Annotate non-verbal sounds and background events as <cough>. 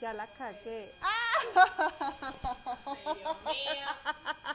Ya la cagué. Ay, Dios mío. <laughs>